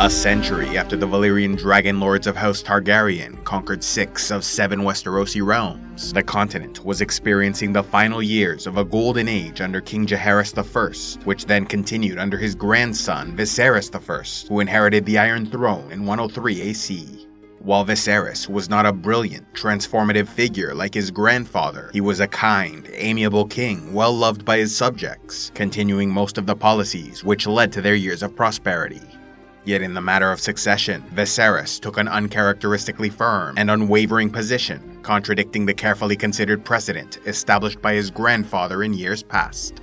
A century after the Valyrian dragon lords of House Targaryen conquered six of seven Westerosi realms, the continent was experiencing the final years of a golden age under King Jaehaerys I, which then continued under his grandson Viserys I, who inherited the Iron Throne in 103 AC. While Viserys was not a brilliant, transformative figure like his grandfather, he was a kind, amiable king well loved by his subjects, continuing most of the policies which led to their years of prosperity. Yet in the matter of succession, Viserys took an uncharacteristically firm and unwavering position, contradicting the carefully considered precedent established by his grandfather in years past.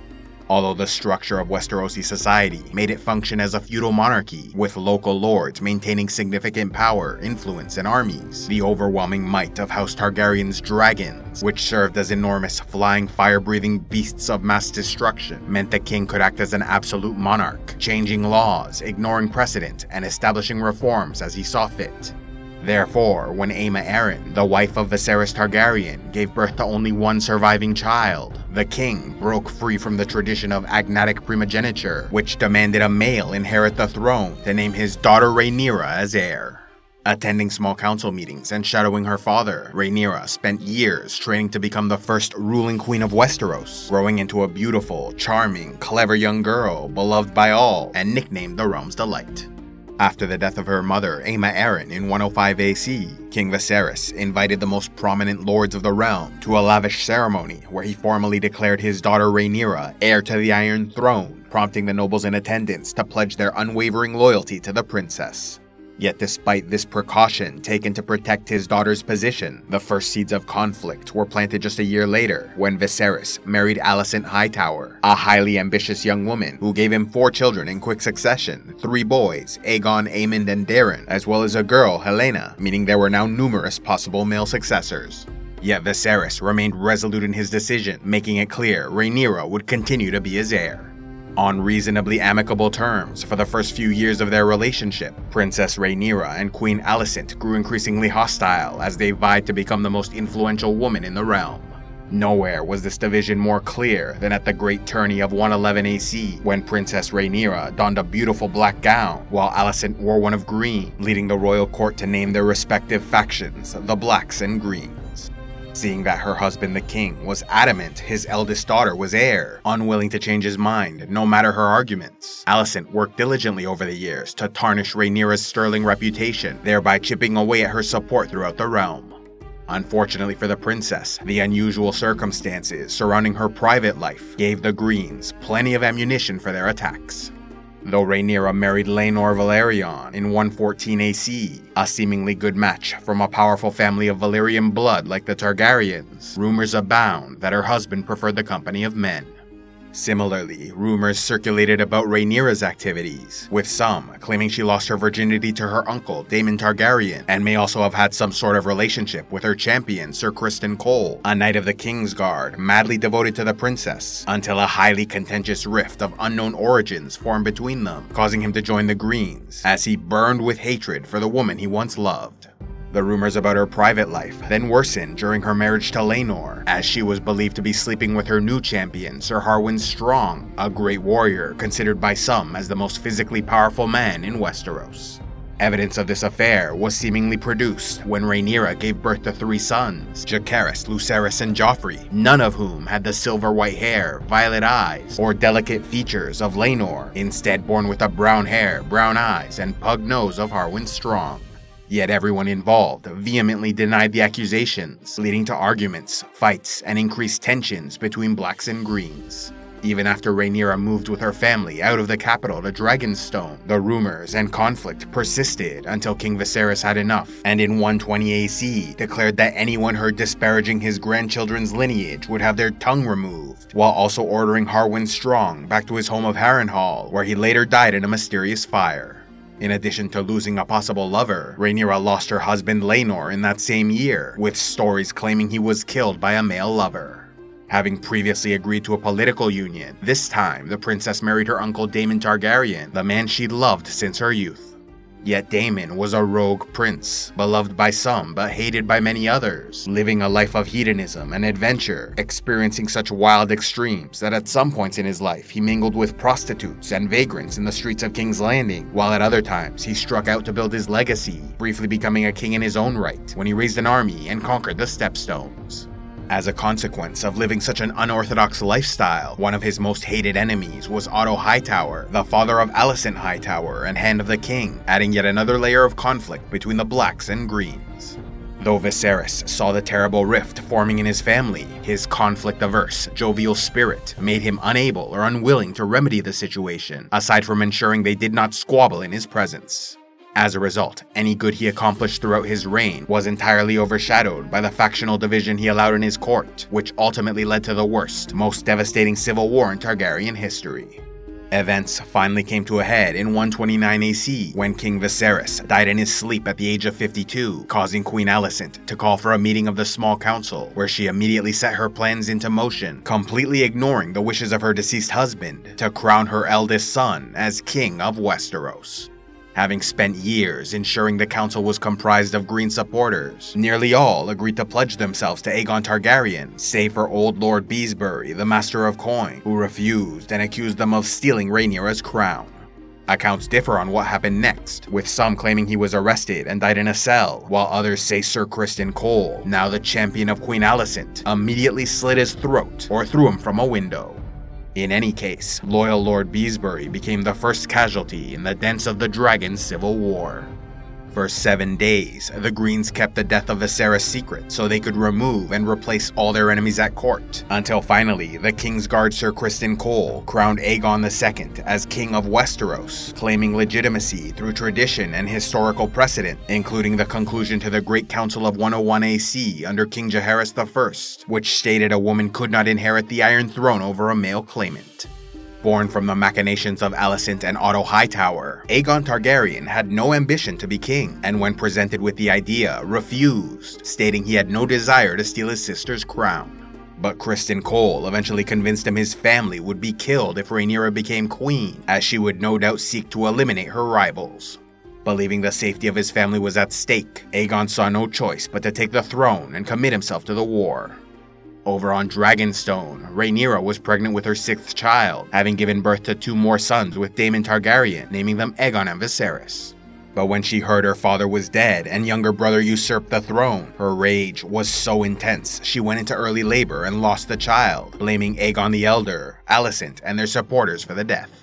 Although the structure of Westerosi society made it function as a feudal monarchy, with local lords maintaining significant power, influence, and armies, the overwhelming might of House Targaryen's dragons, which served as enormous flying fire-breathing beasts of mass destruction, meant the king could act as an absolute monarch, changing laws, ignoring precedent, and establishing reforms as he saw fit. Therefore, when Aemma Arryn, the wife of Viserys Targaryen, gave birth to only one surviving child, the king broke free from the tradition of agnatic primogeniture, which demanded a male inherit the throne to name his daughter Rhaenyra as heir. Attending small council meetings and shadowing her father, Rhaenyra spent years training to become the first ruling queen of Westeros, growing into a beautiful, charming, clever young girl beloved by all and nicknamed the realm's delight. After the death of her mother, Aemma Arryn, in 105 AC, King Viserys invited the most prominent lords of the realm to a lavish ceremony where he formally declared his daughter Rhaenyra heir to the Iron Throne, prompting the nobles in attendance to pledge their unwavering loyalty to the princess. Yet despite this precaution taken to protect his daughter's position, the first seeds of conflict were planted just a year later when Viserys married Alicent Hightower, a highly ambitious young woman who gave him four children in quick succession, three boys, Aegon, Aemond, and Daeron, as well as a girl, Helaena, meaning there were now numerous possible male successors. Yet Viserys remained resolute in his decision, making it clear Rhaenyra would continue to be his heir. On reasonably amicable terms for the first few years of their relationship, Princess Rhaenyra and Queen Alicent grew increasingly hostile as they vied to become the most influential woman in the realm. Nowhere was this division more clear than at the Great Tourney of 111 AC, when Princess Rhaenyra donned a beautiful black gown, while Alicent wore one of green, leading the royal court to name their respective factions, the Blacks and Greens. Seeing that her husband, the king, was adamant his eldest daughter was heir, unwilling to change his mind, no matter her arguments, Alicent worked diligently over the years to tarnish Rhaenyra's sterling reputation, thereby chipping away at her support throughout the realm. Unfortunately for the princess, the unusual circumstances surrounding her private life gave the Greens plenty of ammunition for their attacks. Though Rhaenyra married Laenor Velaryon in 114 AC, a seemingly good match from a powerful family of Valyrian blood like the Targaryens, rumors abound that her husband preferred the company of men. Similarly, rumors circulated about Rhaenyra's activities, with some claiming she lost her virginity to her uncle, Daemon Targaryen, and may also have had some sort of relationship with her champion, Sir Criston Cole, a knight of the King's Guard, madly devoted to the princess, until a highly contentious rift of unknown origins formed between them, causing him to join the Greens, as he burned with hatred for the woman he once loved. The rumors about her private life then worsened during her marriage to Laenor, as she was believed to be sleeping with her new champion, Sir Harwin Strong, a great warrior considered by some as the most physically powerful man in Westeros. Evidence of this affair was seemingly produced when Rhaenyra gave birth to three sons, Jacaerys, Lucerys, and Joffrey, none of whom had the silver white hair, violet eyes, or delicate features of Laenor, instead born with the brown hair, brown eyes, and pug nose of Harwin Strong. Yet everyone involved vehemently denied the accusations, leading to arguments, fights, and increased tensions between blacks and greens. Even after Rhaenyra moved with her family out of the capital to Dragonstone, the rumors and conflict persisted until King Viserys had enough, and in 120 AC declared that anyone heard disparaging his grandchildren's lineage would have their tongue removed, while also ordering Harwin Strong back to his home of Harrenhal, where he later died in a mysterious fire. In addition to losing a possible lover, Rhaenyra lost her husband Laenor in that same year, with stories claiming he was killed by a male lover. Having previously agreed to a political union, this time the princess married her uncle Daemon Targaryen, the man she'd loved since her youth. Yet Daemon was a rogue prince, beloved by some but hated by many others, living a life of hedonism and adventure, experiencing such wild extremes that at some points in his life he mingled with prostitutes and vagrants in the streets of King's Landing, while at other times he struck out to build his legacy, briefly becoming a king in his own right when he raised an army and conquered the Stepstones. As a consequence of living such an unorthodox lifestyle, one of his most hated enemies was Otto Hightower, the father of Alicent Hightower and Hand of the King, adding yet another layer of conflict between the Blacks and Greens. Though Viserys saw the terrible rift forming in his family, his conflict averse, jovial spirit made him unable or unwilling to remedy the situation, aside from ensuring they did not squabble in his presence. As a result, any good he accomplished throughout his reign was entirely overshadowed by the factional division he allowed in his court, which ultimately led to the worst, most devastating civil war in Targaryen history. Events finally came to a head in 129 AC when King Viserys died in his sleep at the age of 52, causing Queen Alicent to call for a meeting of the Small Council, where she immediately set her plans into motion, completely ignoring the wishes of her deceased husband to crown her eldest son as King of Westeros. Having spent years ensuring the council was comprised of Green supporters, nearly all agreed to pledge themselves to Aegon Targaryen, save for Old Lord Beesbury, the Master of Coin, who refused and accused them of stealing Rhaenyra's crown. Accounts differ on what happened next, with some claiming he was arrested and died in a cell, while others say Sir Criston Cole, now the champion of Queen Alicent, immediately slit his throat or threw him from a window. In any case, loyal Lord Beesbury became the first casualty in the Dance of the Dragon civil war. For seven days, the Greens kept the death of Viserys secret so they could remove and replace all their enemies at court, until finally the King's Guard Sir Criston Cole crowned Aegon II as King of Westeros, claiming legitimacy through tradition and historical precedent, including the conclusion to the Great Council of 101 AC under King Jaehaerys I, which stated a woman could not inherit the Iron Throne over a male claimant. Born from the machinations of Alicent and Otto Hightower, Aegon Targaryen had no ambition to be king, and when presented with the idea, refused, stating he had no desire to steal his sister's crown. But Criston Cole eventually convinced him his family would be killed if Rhaenyra became queen, as she would no doubt seek to eliminate her rivals. Believing the safety of his family was at stake, Aegon saw no choice but to take the throne and commit himself to the war. Over on Dragonstone, Rhaenyra was pregnant with her sixth child, having given birth to two more sons with Daemon Targaryen, naming them Aegon and Viserys. But when she heard her father was dead and younger brother usurped the throne, her rage was so intense she went into early labor and lost the child, blaming Aegon the Elder, Alicent, and their supporters for the death.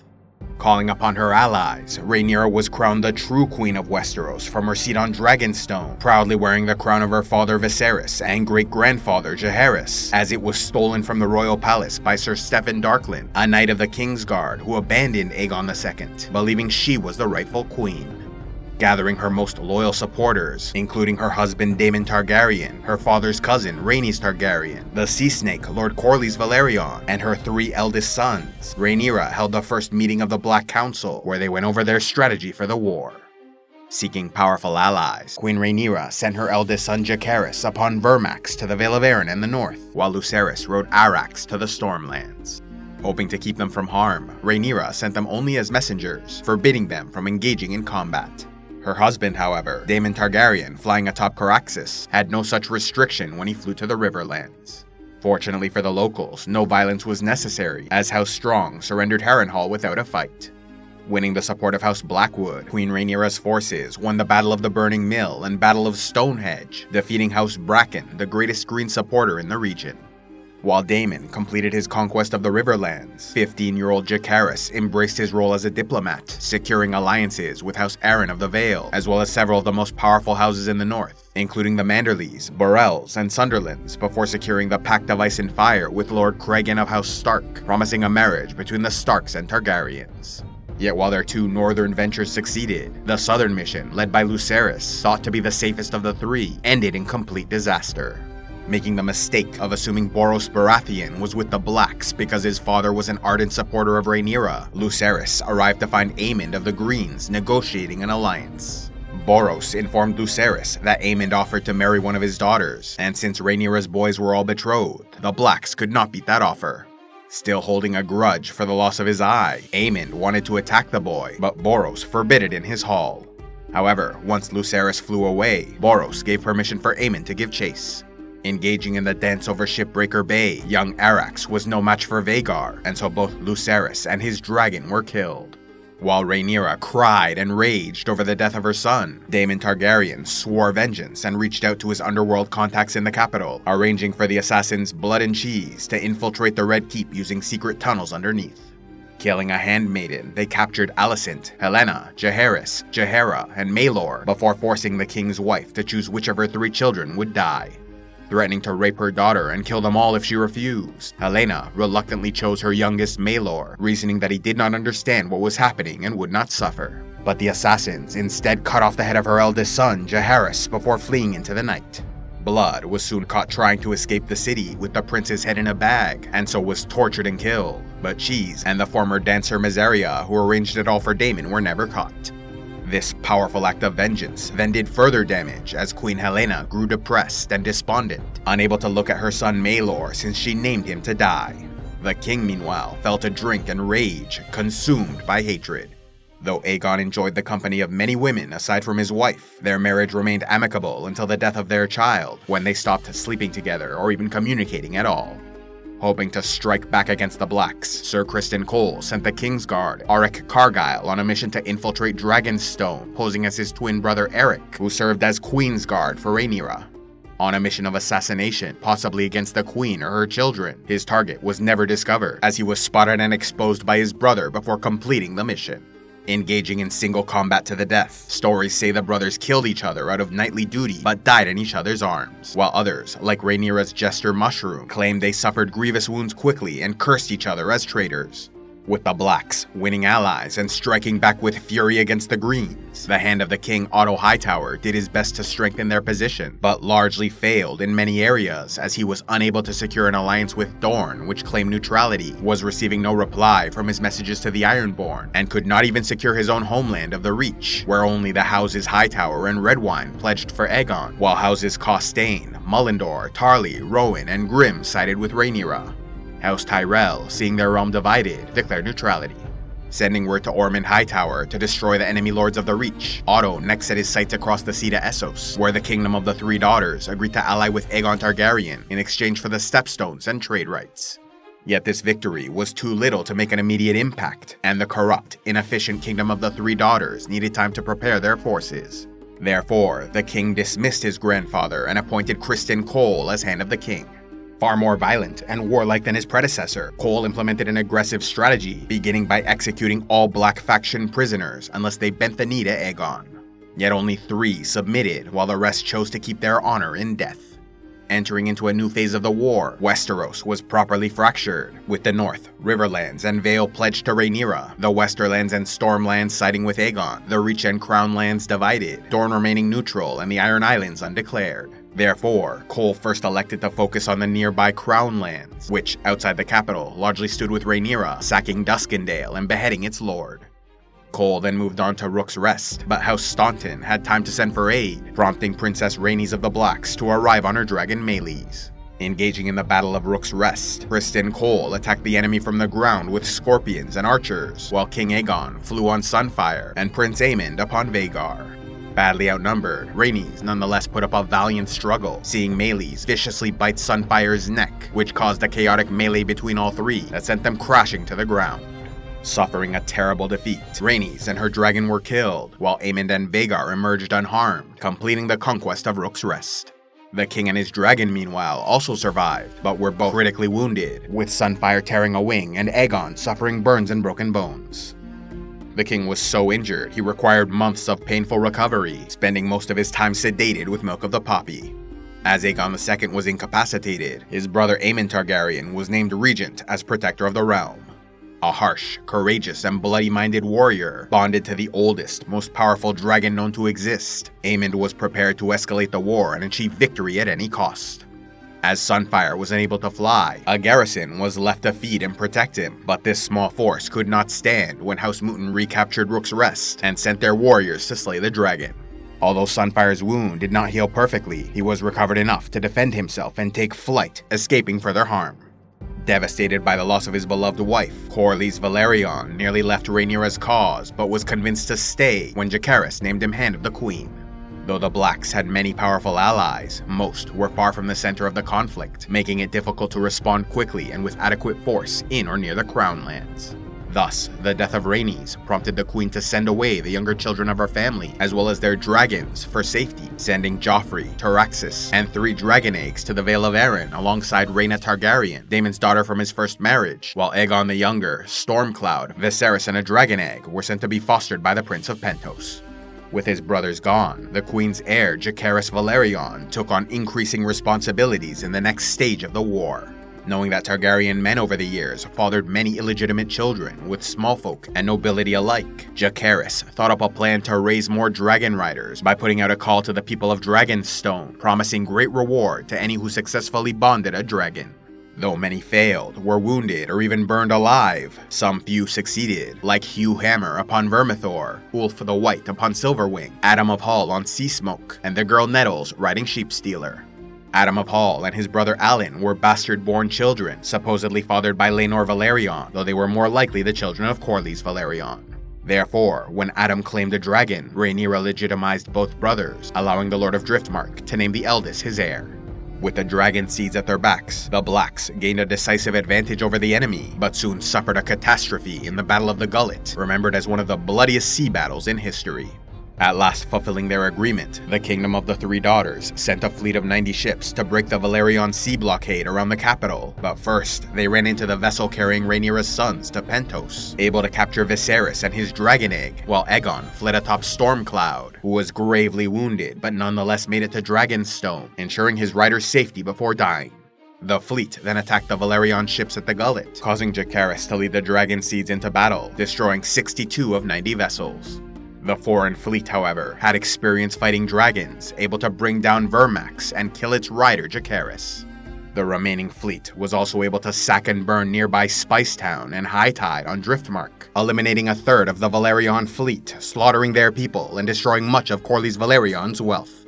Calling upon her allies, Rhaenyra was crowned the true Queen of Westeros from her seat on Dragonstone, proudly wearing the crown of her father Viserys and great-grandfather Jaehaerys, as it was stolen from the royal palace by Sir Stephen Darklyn, a knight of the Kingsguard who abandoned Aegon II, believing she was the rightful queen gathering her most loyal supporters, including her husband Daemon Targaryen, her father's cousin Rhaenys Targaryen, the Sea Snake Lord Corlys Velaryon, and her three eldest sons. Rhaenyra held the first meeting of the Black Council, where they went over their strategy for the war. Seeking powerful allies, Queen Rhaenyra sent her eldest son Jacaerys upon Vermax to the Vale of Arryn in the north, while Lucerys rode Arrax to the Stormlands. Hoping to keep them from harm, Rhaenyra sent them only as messengers, forbidding them from engaging in combat. Her husband, however, Daemon Targaryen, flying atop Caraxes, had no such restriction when he flew to the Riverlands. Fortunately for the locals, no violence was necessary, as House Strong surrendered Harrenhal without a fight. Winning the support of House Blackwood, Queen Rhaenyra's forces won the Battle of the Burning Mill and Battle of Stonehedge, defeating House Bracken, the greatest green supporter in the region. While Daemon completed his conquest of the Riverlands, 15-year-old Jacaerys embraced his role as a diplomat, securing alliances with House Arryn of the Vale, as well as several of the most powerful houses in the north, including the Manderleys, Borrells, and Sunderlands, before securing the Pact of Ice and Fire with Lord Cregan of House Stark, promising a marriage between the Starks and Targaryens. Yet while their two northern ventures succeeded, the southern mission, led by Lucerys, thought to be the safest of the three, ended in complete disaster making the mistake of assuming Borros Baratheon was with the Blacks because his father was an ardent supporter of Rhaenyra. Lucerys arrived to find Aemond of the Greens negotiating an alliance. Borros informed Lucerys that Aemond offered to marry one of his daughters, and since Rhaenyra's boys were all betrothed, the Blacks could not beat that offer. Still holding a grudge for the loss of his eye, Aemond wanted to attack the boy, but Borros forbid it in his hall. However, once Lucerys flew away, Borros gave permission for Aemond to give chase. Engaging in the dance over Shipbreaker Bay, young Arrax was no match for Vhagar, and so both Lucerys and his dragon were killed. While Rhaenyra cried and raged over the death of her son, Daemon Targaryen swore vengeance and reached out to his underworld contacts in the capital, arranging for the assassins Blood and Cheese to infiltrate the Red Keep using secret tunnels underneath. Killing a handmaiden, they captured Alicent, Helaena, Jaehaerys, Jaehaera, and Maelor before forcing the king's wife to choose which of her three children would die. Threatening to rape her daughter and kill them all if she refused, Helaena reluctantly chose her youngest Maelor, reasoning that he did not understand what was happening and would not suffer. But the assassins instead cut off the head of her eldest son, Jaehaerys, before fleeing into the night. Blood was soon caught trying to escape the city with the prince's head in a bag, and so was tortured and killed. But Cheese and the former dancer Mysaria, who arranged it all for Daemon, were never caught. This powerful act of vengeance then did further damage as Queen Helaena grew depressed and despondent, unable to look at her son Maelor since she named him to die. The king, meanwhile, fell to drink and rage, consumed by hatred. Though Aegon enjoyed the company of many women aside from his wife, their marriage remained amicable until the death of their child, when they stopped sleeping together or even communicating at all. Hoping to strike back against the Blacks, Sir Criston Cole sent the Kingsguard, Arryk Cargyll, on a mission to infiltrate Dragonstone, posing as his twin brother Erryk, who served as Queen's Guard for Rhaenyra. On a mission of assassination, possibly against the Queen or her children, his target was never discovered, as he was spotted and exposed by his brother before completing the mission engaging in single combat to the death. Stories say the brothers killed each other out of knightly duty, but died in each other's arms, while others, like Rhaenyra's Jester Mushroom, claimed they suffered grievous wounds quickly and cursed each other as traitors with the Blacks winning allies and striking back with fury against the Greens. The hand of the king Otto Hightower did his best to strengthen their position, but largely failed in many areas as he was unable to secure an alliance with Dorne, which claimed neutrality, was receiving no reply from his messages to the Ironborn, and could not even secure his own homeland of the Reach, where only the houses Hightower and Redwine pledged for Aegon, while houses Costayne, Mullendore, Tarly, Rowan, and Grimm sided with Rhaenyra. House Tyrell, seeing their realm divided, declared neutrality. Sending word to Ormond Hightower to destroy the enemy lords of the Reach, Otto next set his sights across the sea to Essos, where the Kingdom of the Three Daughters agreed to ally with Aegon Targaryen in exchange for the Stepstones and trade rights. Yet this victory was too little to make an immediate impact, and the corrupt, inefficient Kingdom of the Three Daughters needed time to prepare their forces. Therefore, the king dismissed his grandfather and appointed Criston Cole as Hand of the King. Far more violent and warlike than his predecessor, Cole implemented an aggressive strategy, beginning by executing all Black faction prisoners unless they bent the knee to Aegon. Yet only three submitted, while the rest chose to keep their honor in death. Entering into a new phase of the war, Westeros was properly fractured, with the North, Riverlands, and Vale pledged to Rhaenyra, the Westerlands and Stormlands siding with Aegon, the Reach and Crownlands divided, Dorne remaining neutral, and the Iron Islands undeclared. Therefore, Cole first elected to focus on the nearby Crown lands, which, outside the capital, largely stood with Rhaenyra, sacking Duskendale and beheading its lord. Cole then moved on to Rook's Rest, but House Staunton had time to send for aid, prompting Princess Rhaenys of the Blacks to arrive on her dragon Meleys. Engaging in the Battle of Rook's Rest, Criston Cole attacked the enemy from the ground with scorpions and archers, while King Aegon flew on Sunfyre and Prince Aemond upon Vhagar. Badly outnumbered, Rhaenys nonetheless put up a valiant struggle, seeing Meleys viciously bite Sunfyre's neck, which caused a chaotic melee between all three that sent them crashing to the ground. Suffering a terrible defeat, Rhaenys and her dragon were killed, while Aemond and Vhagar emerged unharmed, completing the conquest of Rook's Rest. The king and his dragon, meanwhile, also survived, but were both critically wounded, with Sunfyre tearing a wing and Aegon suffering burns and broken bones. The king was so injured, he required months of painful recovery, spending most of his time sedated with milk of the poppy. As Aegon II was incapacitated, his brother Aemond Targaryen was named regent as protector of the realm. A harsh, courageous, and bloody-minded warrior, bonded to the oldest, most powerful dragon known to exist, Aemond was prepared to escalate the war and achieve victory at any cost. As Sunfyre was unable to fly, a garrison was left to feed and protect him, but this small force could not stand when House Mooton recaptured Rook's Rest and sent their warriors to slay the dragon. Although Sunfyre's wound did not heal perfectly, he was recovered enough to defend himself and take flight, escaping further harm. Devastated by the loss of his beloved wife, Corlys Velaryon nearly left Rhaenyra's cause, but was convinced to stay when Jacaerys named him Hand of the Queen. Though the Blacks had many powerful allies, most were far from the center of the conflict, making it difficult to respond quickly and with adequate force in or near the Crown lands. Thus, the death of Rhaenys prompted the queen to send away the younger children of her family, as well as their dragons, for safety, sending Joffrey, Tyraxes, and three dragon eggs to the Vale of Arryn alongside Rhaena Targaryen, Daemon's daughter from his first marriage, while Aegon the Younger, Stormcloud, Viserys, and a dragon egg were sent to be fostered by the Prince of Pentos. With his brothers gone, the queen's heir, Jacaerys Velaryon, took on increasing responsibilities in the next stage of the war. Knowing that Targaryen men over the years fathered many illegitimate children with small folk and nobility alike, Jacaerys thought up a plan to raise more dragon riders by putting out a call to the people of Dragonstone, promising great reward to any who successfully bonded a dragon. Though many failed, were wounded, or even burned alive, some few succeeded, like Hugh Hammer upon Vermithor, Ulf the White upon Silverwing, Addam of Hall on Seasmoke, and the girl Nettles riding Sheepstealer. Addam of Hall and his brother Alyn were bastard-born children, supposedly fathered by Laenor Velaryon, though they were more likely the children of Corlys Velaryon. Therefore, when Addam claimed a dragon, Rhaenyra legitimized both brothers, allowing the Lord of Driftmark to name the eldest his heir. With the dragon seeds at their backs, the Blacks gained a decisive advantage over the enemy, but soon suffered a catastrophe in the Battle of the Gullet, remembered as one of the bloodiest sea battles in history. At last fulfilling their agreement, the Kingdom of the Three Daughters sent a fleet of 90 ships to break the Velaryon sea blockade around the capital, but first, they ran into the vessel carrying Rhaenyra's sons to Pentos, able to capture Viserys and his dragon egg, while Aegon fled atop Stormcloud, who was gravely wounded but nonetheless made it to Dragonstone, ensuring his rider's safety before dying. The fleet then attacked the Velaryon ships at the Gullet, causing Jacaerys to lead the Dragon Seeds into battle, destroying 62 of 90 vessels. The foreign fleet, however, had experience fighting dragons, able to bring down Vermax and kill its rider Jacaerys. The remaining fleet was also able to sack and burn nearby Spicetown and High Tide on Driftmark, eliminating a third of the Velaryon fleet, slaughtering their people and destroying much of Corlys Velaryon's wealth.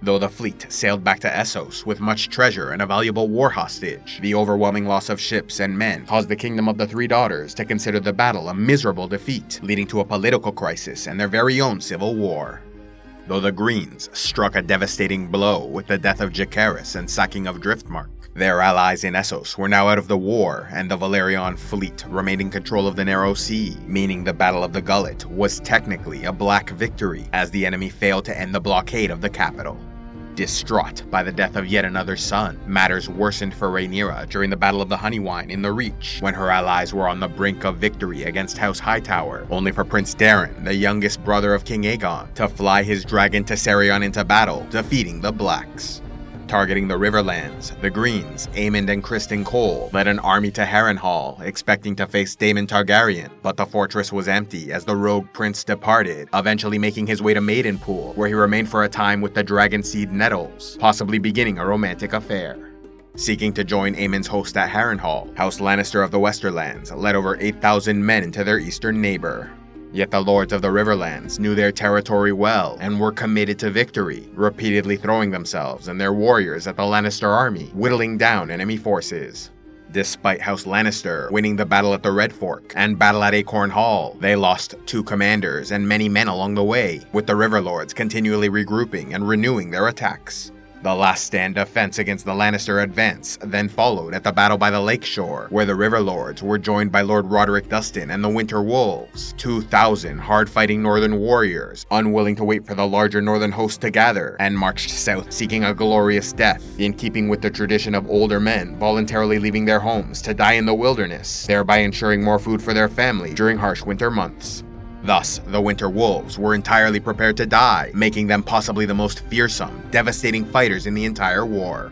Though the fleet sailed back to Essos with much treasure and a valuable war hostage, the overwhelming loss of ships and men caused the Kingdom of the Three Daughters to consider the battle a miserable defeat, leading to a political crisis and their very own civil war. Though the Greens struck a devastating blow with the death of Jacaerys and sacking of Driftmark, their allies in Essos were now out of the war, and the Velaryon fleet remained in control of the Narrow Sea, meaning the Battle of the Gullet was technically a black victory, as the enemy failed to end the blockade of the capital. Distraught by the death of yet another son, matters worsened for Rhaenyra during the Battle of the Honeywine in the Reach, when her allies were on the brink of victory against House Hightower, only for Prince Daeron, the youngest brother of King Aegon, to fly his dragon Tessarion into battle, defeating the Blacks. Targeting the Riverlands, the Greens, Aemond and Criston Cole led an army to Harrenhal, expecting to face Daemon Targaryen, but the fortress was empty as the rogue prince departed, eventually making his way to Maidenpool, where he remained for a time with the Dragonseed Nettles, possibly beginning a romantic affair. Seeking to join Aemond's host at Harrenhal, House Lannister of the Westerlands led over 8,000 men into their eastern neighbor, Yet the lords of the Riverlands knew their territory well and were committed to victory, repeatedly throwing themselves and their warriors at the Lannister army, whittling down enemy forces. Despite House Lannister winning the battle at the Red Fork and battle at Acorn Hall, they lost two commanders and many men along the way, with the Riverlords continually regrouping and renewing their attacks. The last stand defense against the Lannister advance then followed at the Battle by the Lakeshore, where the River Lords were joined by Lord Roderick Dustin and the Winter Wolves, 2,000 hard-fighting northern warriors, unwilling to wait for the larger northern host to gather, and marched south seeking a glorious death, in keeping with the tradition of older men voluntarily leaving their homes to die in the wilderness, thereby ensuring more food for their family during harsh winter months. Thus, the Winter Wolves were entirely prepared to die, making them possibly the most fearsome, devastating fighters in the entire war.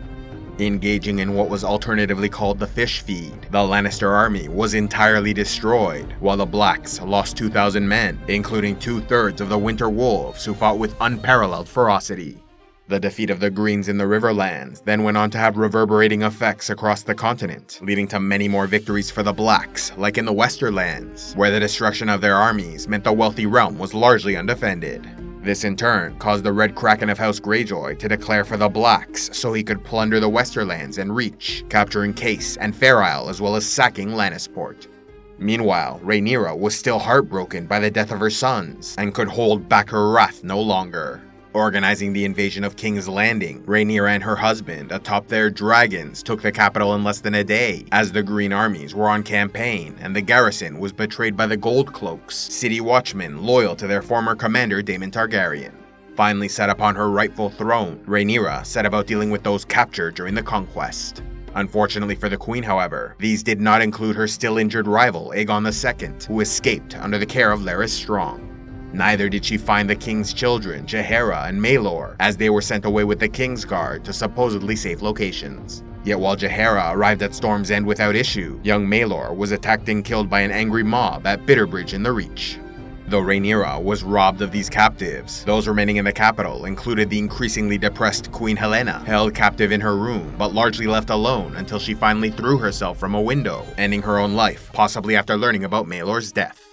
Engaging in what was alternatively called the Fish Feed, the Lannister army was entirely destroyed, while the Blacks lost 2,000 men, including two-thirds of the Winter Wolves who fought with unparalleled ferocity. The defeat of the Greens in the Riverlands then went on to have reverberating effects across the continent, leading to many more victories for the Blacks, like in the Westerlands, where the destruction of their armies meant the wealthy realm was largely undefended. This in turn caused the Red Kraken of House Greyjoy to declare for the Blacks so he could plunder the Westerlands and Reach, capturing Kayce and Fair Isle as well as sacking Lannisport. Meanwhile, Rhaenyra was still heartbroken by the death of her sons and could hold back her wrath no longer. Organizing the invasion of King's Landing, Rhaenyra and her husband, atop their dragons, took the capital in less than a day, as the Green armies were on campaign and the garrison was betrayed by the Gold Cloaks, city watchmen loyal to their former commander Daemon Targaryen. Finally set upon her rightful throne, Rhaenyra set about dealing with those captured during the conquest. Unfortunately for the queen, however, these did not include her still injured rival, Aegon II, who escaped under the care of Larys Strong. Neither did she find the king's children, Jaehaera and Maelor, as they were sent away with the king's guard to supposedly safe locations. Yet while Jaehaera arrived at Storm's End without issue, young Maelor was attacked and killed by an angry mob at Bitterbridge in the Reach. Though Rhaenyra was robbed of these captives, those remaining in the capital included the increasingly depressed Queen Helaena, held captive in her room, but largely left alone until she finally threw herself from a window, ending her own life, possibly after learning about Maelor's death.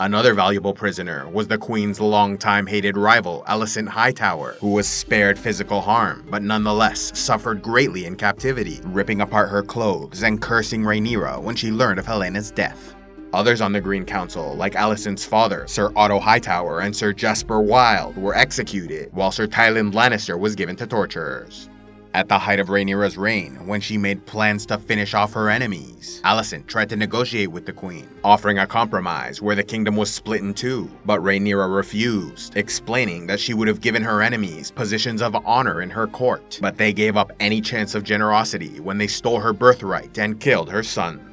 Another valuable prisoner was the Queen's long-time hated rival, Alicent Hightower, who was spared physical harm, but nonetheless suffered greatly in captivity, ripping apart her clothes and cursing Rhaenyra when she learned of Helaena's death. Others on the Green Council, like Alicent's father, Sir Otto Hightower, and Sir Jasper Wilde, were executed, while Sir Tywin Lannister was given to torturers. At the height of Rhaenyra's reign, when she made plans to finish off her enemies, Alicent tried to negotiate with the queen, offering a compromise where the kingdom was split in two, but Rhaenyra refused, explaining that she would have given her enemies positions of honor in her court, but they gave up any chance of generosity when they stole her birthright and killed her son.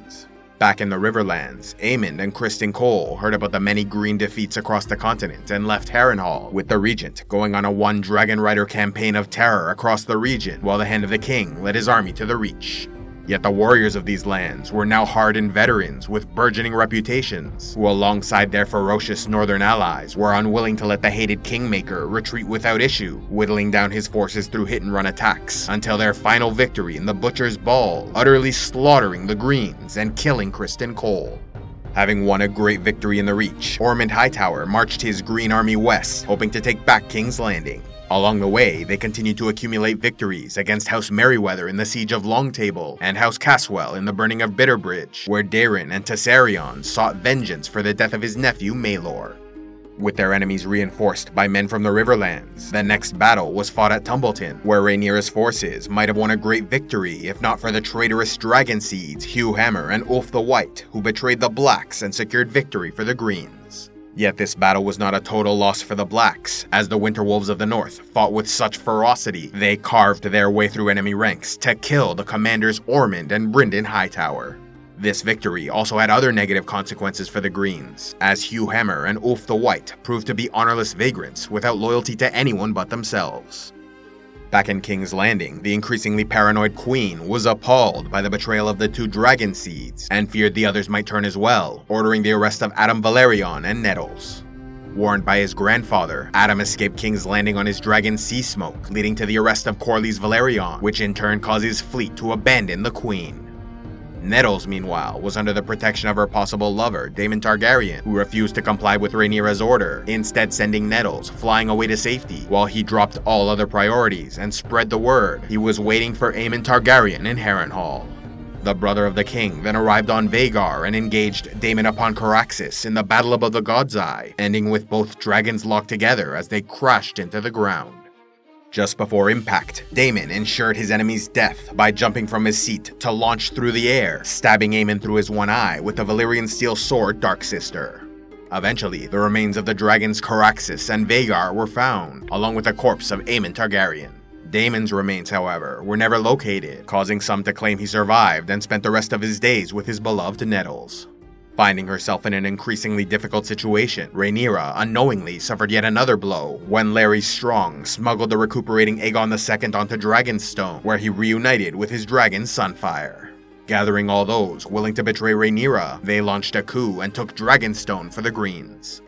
Back in the Riverlands, Aemond and Criston Cole heard about the many green defeats across the continent and left Harrenhal, with the Regent going on a one Dragon Rider campaign of terror across the region while the Hand of the King led his army to the Reach. Yet the warriors of these lands were now hardened veterans with burgeoning reputations, who alongside their ferocious northern allies were unwilling to let the hated Kingmaker retreat without issue, whittling down his forces through hit-and-run attacks, until their final victory in the Butcher's Ball, utterly slaughtering the Greens and killing Criston Cole. Having won a great victory in the Reach, Ormond Hightower marched his Green Army west, hoping to take back King's Landing. Along the way, they continued to accumulate victories against House Merryweather in the Siege of Longtable and House Caswell in the Burning of Bitterbridge, where Daeron and Tessarion sought vengeance for the death of his nephew Maelor. With their enemies reinforced by men from the Riverlands, the next battle was fought at Tumbleton, where Rhaenyra's forces might have won a great victory if not for the traitorous Dragon Seeds, Hugh Hammer and Ulf the White, who betrayed the Blacks and secured victory for the Greens. Yet this battle was not a total loss for the Blacks, as the Winter Wolves of the North fought with such ferocity they carved their way through enemy ranks to kill the commanders Ormond and Brynden Hightower. This victory also had other negative consequences for the Greens, as Hugh Hammer and Ulf the White proved to be honorless vagrants without loyalty to anyone but themselves. Back in King's Landing, the increasingly paranoid Queen was appalled by the betrayal of the two Dragon Seeds and feared the others might turn as well, ordering the arrest of Addam Velaryon and Nettles. Warned by his grandfather, Addam escaped King's Landing on his Dragon Seasmoke, leading to the arrest of Corlys Velaryon, which in turn caused his fleet to abandon the Queen. Nettles, meanwhile, was under the protection of her possible lover, Daemon Targaryen, who refused to comply with Rhaenyra's order, instead sending Nettles flying away to safety, while he dropped all other priorities and spread the word he was waiting for Aemond Targaryen in Harrenhal. The brother of the king then arrived on Vhagar and engaged Daemon upon Caraxes in the Battle above the God's Eye, ending with both dragons locked together as they crashed into the ground. Just before impact, Daemon ensured his enemy's death by jumping from his seat to launch through the air, stabbing Aemond through his one eye with the Valyrian steel sword Dark Sister. Eventually, the remains of the dragons Caraxes and Vhagar were found, along with the corpse of Aemond Targaryen. Daemon's remains, however, were never located, causing some to claim he survived and spent the rest of his days with his beloved Nettles. Finding herself in an increasingly difficult situation, Rhaenyra unknowingly suffered yet another blow when Larys Strong smuggled the recuperating Aegon II onto Dragonstone, where he reunited with his dragon Sunfyre. Gathering all those willing to betray Rhaenyra, they launched a coup and took Dragonstone for the Greens.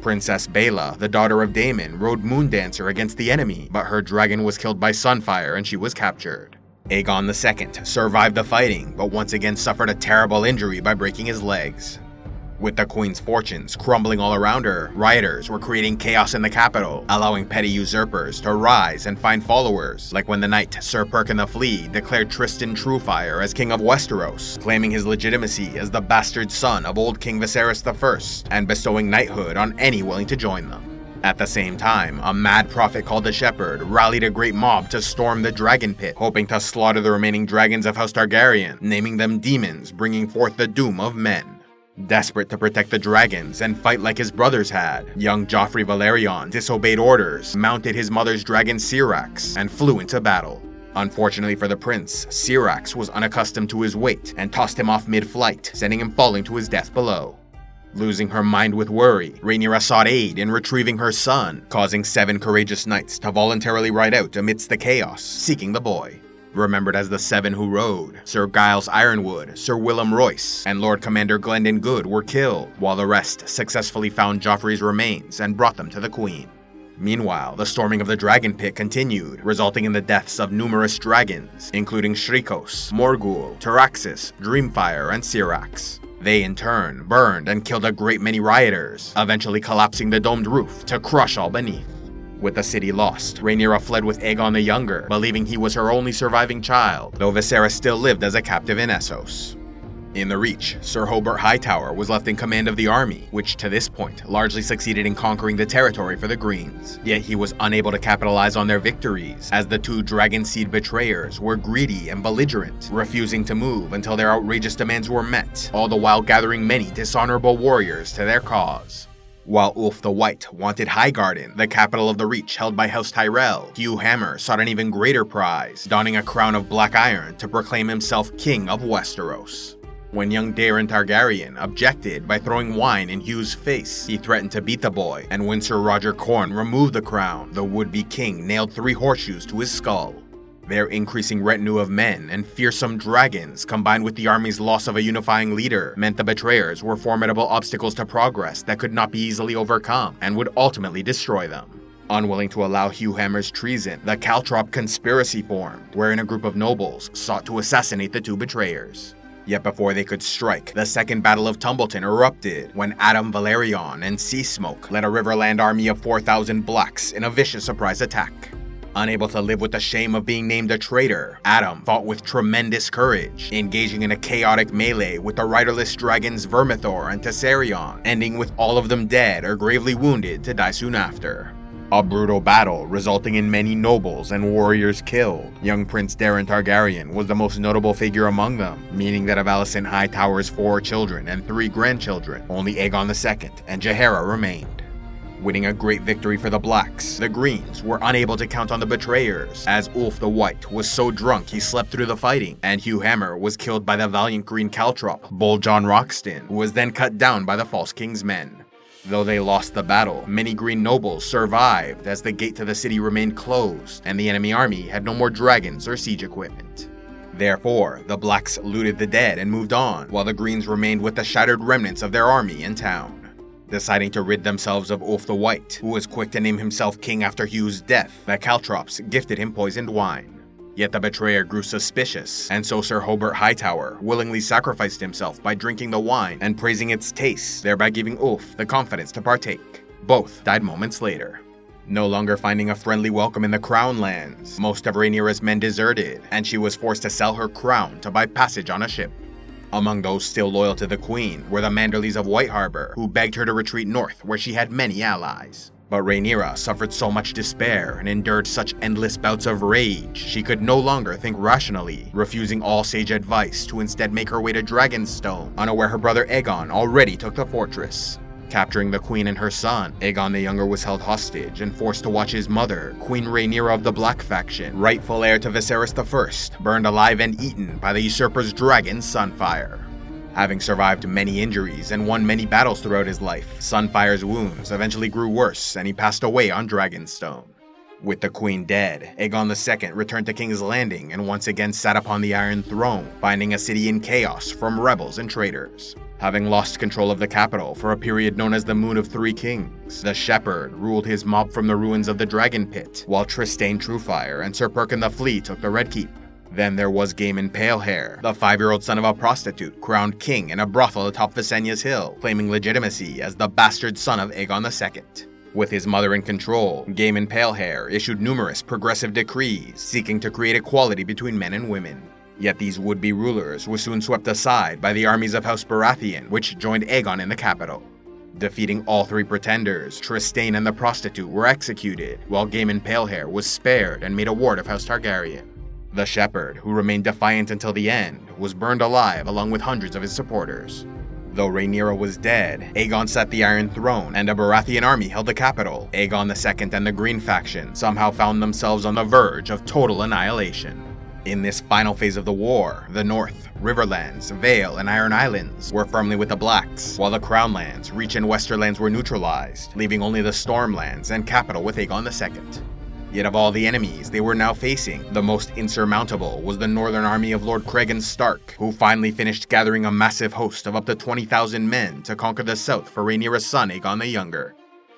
Princess Baela, the daughter of Daemon, rode Moondancer against the enemy, but her dragon was killed by Sunfyre and she was captured. Aegon II survived the fighting, but once again suffered a terrible injury by breaking his legs. With the queen's fortunes crumbling all around her, rioters were creating chaos in the capital, allowing petty usurpers to rise and find followers, like when the knight Sir Perkin the Flea declared Trystane Truefyre as king of Westeros, claiming his legitimacy as the bastard son of old King Viserys I, and bestowing knighthood on any willing to join them. At the same time, a mad prophet called the Shepherd rallied a great mob to storm the dragon pit, hoping to slaughter the remaining dragons of House Targaryen, naming them demons, bringing forth the doom of men. Desperate to protect the dragons and fight like his brothers had, young Joffrey Velaryon disobeyed orders, mounted his mother's dragon Syrax, and flew into battle. Unfortunately for the prince, Syrax was unaccustomed to his weight and tossed him off mid-flight, sending him falling to his death below. Losing her mind with worry, Rhaenyra sought aid in retrieving her son, causing seven courageous knights to voluntarily ride out amidst the chaos, seeking the boy remembered as the Seven Who Rode. Sir Giles Ironwood, Sir Willem Royce, and Lord Commander Glendon Goode were killed, while the rest successfully found Joffrey's remains and brought them to the Queen. Meanwhile, the storming of the Dragon Pit continued, resulting in the deaths of numerous dragons, including Shrykos, Morghul, Tyraxes, Dreamfyre, and Syrax. They, in turn, burned and killed a great many rioters, eventually collapsing the domed roof to crush all beneath. With the city lost, Rhaenyra fled with Aegon the Younger, believing he was her only surviving child, though Viserys still lived as a captive in Essos. In the Reach, Sir Hobert Hightower was left in command of the army, which to this point largely succeeded in conquering the territory for the Greens. Yet he was unable to capitalize on their victories, as the two Dragonseed betrayers were greedy and belligerent, refusing to move until their outrageous demands were met, all the while gathering many dishonorable warriors to their cause. While Ulf the White wanted Highgarden, the capital of the Reach held by House Tyrell, Hugh Hammer sought an even greater prize, donning a crown of black iron to proclaim himself King of Westeros. When young Daemon Targaryen objected by throwing wine in Hugh's face, he threatened to beat the boy, and when Sir Roger Corne removed the crown, the would-be king nailed three horseshoes to his skull. Their increasing retinue of men and fearsome dragons, combined with the army's loss of a unifying leader, meant the betrayers were formidable obstacles to progress that could not be easily overcome and would ultimately destroy them. Unwilling to allow Hugh Hammer's treason, the Caltrop conspiracy formed, wherein a group of nobles sought to assassinate the two betrayers. Yet before they could strike, the Second Battle of Tumbleton erupted when Addam Velaryon and Seasmoke led a Riverland army of 4,000 blacks in a vicious surprise attack. Unable to live with the shame of being named a traitor, Addam fought with tremendous courage, engaging in a chaotic melee with the riderless dragons Vermithor and Tessarion, ending with all of them dead or gravely wounded to die soon after. A brutal battle resulting in many nobles and warriors killed. Young Prince Daemon Targaryen was the most notable figure among them, meaning that of Alicent Hightower's four children and three grandchildren, only Aegon II and Jaehaera remained winning a great victory for the Blacks. The Greens were unable to count on the betrayers, as Ulf the White was so drunk he slept through the fighting, and Hugh Hammer was killed by the valiant Green Caltrop, Bull John Roxton, who was then cut down by the False King's men. Though they lost the battle, many Green nobles survived as the gate to the city remained closed, and the enemy army had no more dragons or siege equipment. Therefore, the Blacks looted the dead and moved on, while the Greens remained with the shattered remnants of their army in town. Deciding to rid themselves of Ulf the White, who was quick to name himself king after Hugh's death, the Caltrops gifted him poisoned wine. Yet the betrayer grew suspicious, and so Sir Hobert Hightower willingly sacrificed himself by drinking the wine and praising its taste, thereby giving Ulf the confidence to partake. Both died moments later. No longer finding a friendly welcome in the Crown lands, most of Rhaenyra's men deserted, and she was forced to sell her crown to buy passage on a ship. Among those still loyal to the Queen were the Manderleys of White Harbor, who begged her to retreat north where she had many allies. But Rhaenyra suffered so much despair and endured such endless bouts of rage, she could no longer think rationally, refusing all sage advice to instead make her way to Dragonstone, unaware her brother Aegon already took the fortress. Capturing the queen and her son, Aegon the Younger was held hostage and forced to watch his mother, Queen Rhaenyra of the Black Faction, rightful heir to Viserys I, burned alive and eaten by the usurper's dragon Sunfyre. Having survived many injuries and won many battles throughout his life, Sunfyre's wounds eventually grew worse and he passed away on Dragonstone. With the queen dead, Aegon II returned to King's Landing and once again sat upon the Iron Throne, finding a city in chaos from rebels and traitors. Having lost control of the capital for a period known as the Moon of Three Kings, the Shepherd ruled his mob from the ruins of the Dragon Pit, while Trystane Truefyre and Sir Perkin the Flea took the Red Keep. Then there was Gaemon Palehair, the five-year-old son of a prostitute, crowned king in a brothel atop Visenya's hill, claiming legitimacy as the bastard son of Aegon II. With his mother in control, Gaemon Palehair issued numerous progressive decrees seeking to create equality between men and women. Yet these would-be rulers were soon swept aside by the armies of House Baratheon, which joined Aegon in the capital. Defeating all three pretenders, Trystane and the prostitute were executed, while Gaemon Palehair was spared and made a ward of House Targaryen. The shepherd, who remained defiant until the end, was burned alive along with hundreds of his supporters. Though Rhaenyra was dead, Aegon sat the Iron Throne and a Baratheon army held the capital. Aegon II and the Green faction somehow found themselves on the verge of total annihilation. In this final phase of the war, the North, Riverlands, Vale, and Iron Islands were firmly with the Blacks, while the Crownlands, Reach, and Westerlands were neutralized, leaving only the Stormlands and capital with Aegon II. Yet of all the enemies they were now facing, the most insurmountable was the northern army of Lord Cregan Stark, who finally finished gathering a massive host of up to 20,000 men to conquer the south for Rhaenyra's son Aegon the Younger.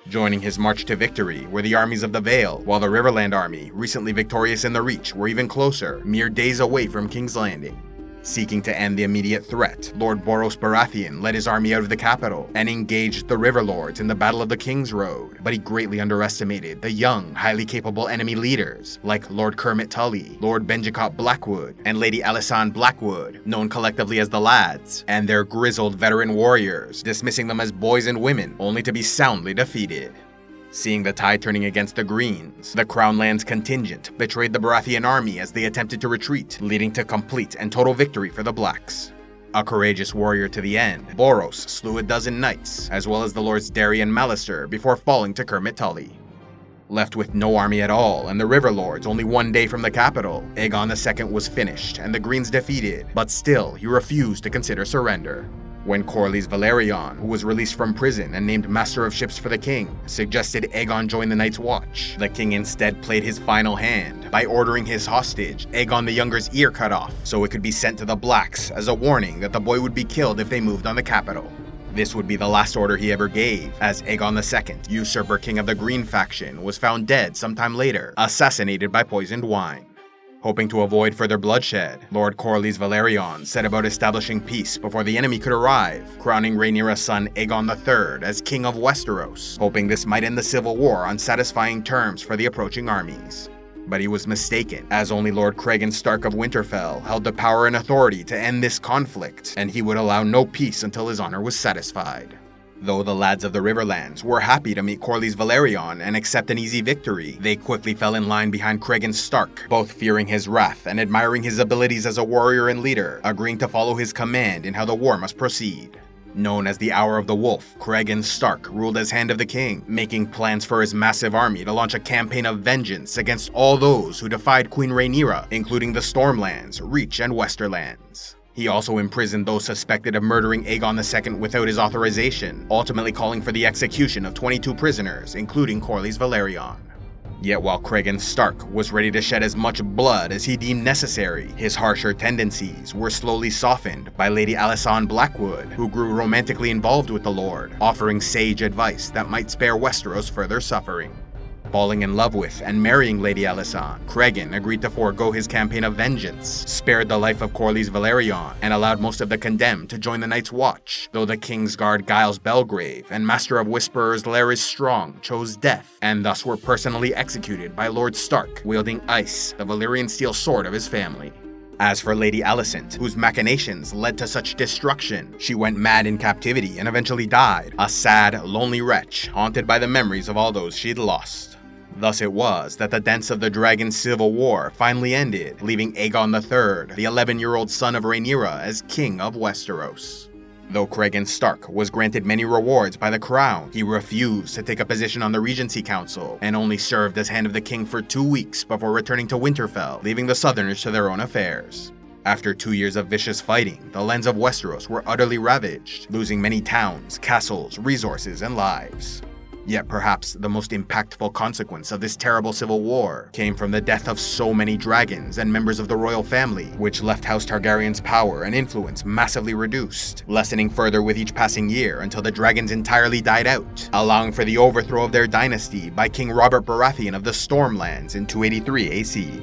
Joining his march to victory were the armies of the Vale, while the Riverland army, recently victorious in the Reach, were even closer, mere days away from King's Landing. Seeking to end the immediate threat, Lord Borros Baratheon led his army out of the capital and engaged the River Lords in the Battle of the King's Road, but he greatly underestimated the young, highly capable enemy leaders like Lord Kermit Tully, Lord Benjicot Blackwood, and Lady Alysanne Blackwood, known collectively as the Lads, and their grizzled veteran warriors, dismissing them as boys and women, only to be soundly defeated. Seeing the tide turning against the Greens, the Crownlands contingent betrayed the Baratheon army as they attempted to retreat, leading to complete and total victory for the Blacks. A courageous warrior to the end, Borros slew a dozen knights, as well as the lords Darry and Mallister before falling to Kermit Tully. Left with no army at all and the River Lords only one day from the capital, Aegon II was finished and the Greens defeated, but still he refused to consider surrender. When Corlys Velaryon, who was released from prison and named Master of Ships for the King, suggested Aegon join the Night's Watch, the king instead played his final hand by ordering his hostage, Aegon the Younger's ear cut off, so it could be sent to the Blacks as a warning that the boy would be killed if they moved on the capital. This would be the last order he ever gave, as Aegon II, usurper king of the Green faction, was found dead sometime later, assassinated by poisoned wine. Hoping to avoid further bloodshed, Lord Corlys Velaryon set about establishing peace before the enemy could arrive, crowning Rhaenyra's son Aegon III as King of Westeros, hoping this might end the civil war on satisfying terms for the approaching armies. But he was mistaken, as only Lord Cregan Stark of Winterfell held the power and authority to end this conflict, and he would allow no peace until his honor was satisfied. Though the lads of the Riverlands were happy to meet Corlys Velaryon and accept an easy victory, they quickly fell in line behind Cregan Stark, both fearing his wrath and admiring his abilities as a warrior and leader, agreeing to follow his command in how the war must proceed. Known as the Hour of the Wolf, Cregan Stark ruled as Hand of the King, making plans for his massive army to launch a campaign of vengeance against all those who defied Queen Rhaenyra, including the Stormlands, Reach, and Westerlands. He also imprisoned those suspected of murdering Aegon II without his authorization, ultimately calling for the execution of 22 prisoners, including Corlys Velaryon. Yet while Cregan Stark was ready to shed as much blood as he deemed necessary, his harsher tendencies were slowly softened by Lady Alysanne Blackwood, who grew romantically involved with the Lord, offering sage advice that might spare Westeros further suffering falling in love with and marrying Lady Alysanne, Cregan agreed to forego his campaign of vengeance, spared the life of Corlys Velaryon, and allowed most of the condemned to join the Night's Watch, though the King's Guard Gyles Belgrave and Master of Whisperers Larys Strong chose death, and thus were personally executed by Lord Stark, wielding Ice, the Valyrian steel sword of his family. As for Lady Alicent, whose machinations led to such destruction, she went mad in captivity and eventually died, a sad, lonely wretch, haunted by the memories of all those she'd lost. Thus it was that the Dance of the Dragon Civil War finally ended, leaving Aegon III, the 11-year-old son of Rhaenyra, as King of Westeros. Though Cregan Stark was granted many rewards by the crown, he refused to take a position on the Regency Council, and only served as Hand of the King for two weeks before returning to Winterfell, leaving the Southerners to their own affairs. After two years of vicious fighting, the lands of Westeros were utterly ravaged, losing many towns, castles, resources, and lives. Yet perhaps the most impactful consequence of this terrible civil war came from the death of so many dragons and members of the royal family, which left House Targaryen's power and influence massively reduced, lessening further with each passing year until the dragons entirely died out, allowing for the overthrow of their dynasty by King Robert Baratheon of the Stormlands in 283 AC.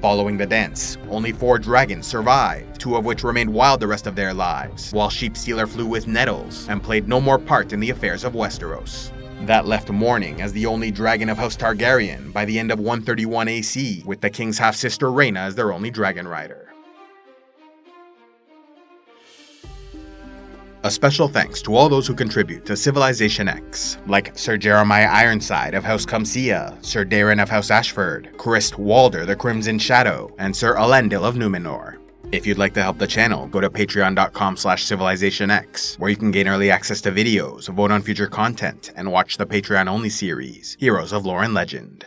Following the dance, only four dragons survived, two of which remained wild the rest of their lives, while Sheepstealer flew with Nettles and played no more part in the affairs of Westeros. That left Morning as the only dragon of House Targaryen by the end of 131 AC, with the king's half sister Rhaena as their only dragon rider. A special thanks to all those who contribute to Civilization X, like Sir Jeremiah Ironside of House Comsia, Sir Darren of House Ashford, Christ Walder the Crimson Shadow, and Sir Elendil of Numenor. If you'd like to help the channel, go to patreon.com slash civilizationx, where you can gain early access to videos, vote on future content, and watch the Patreon-only series, Heroes of Lore and Legend.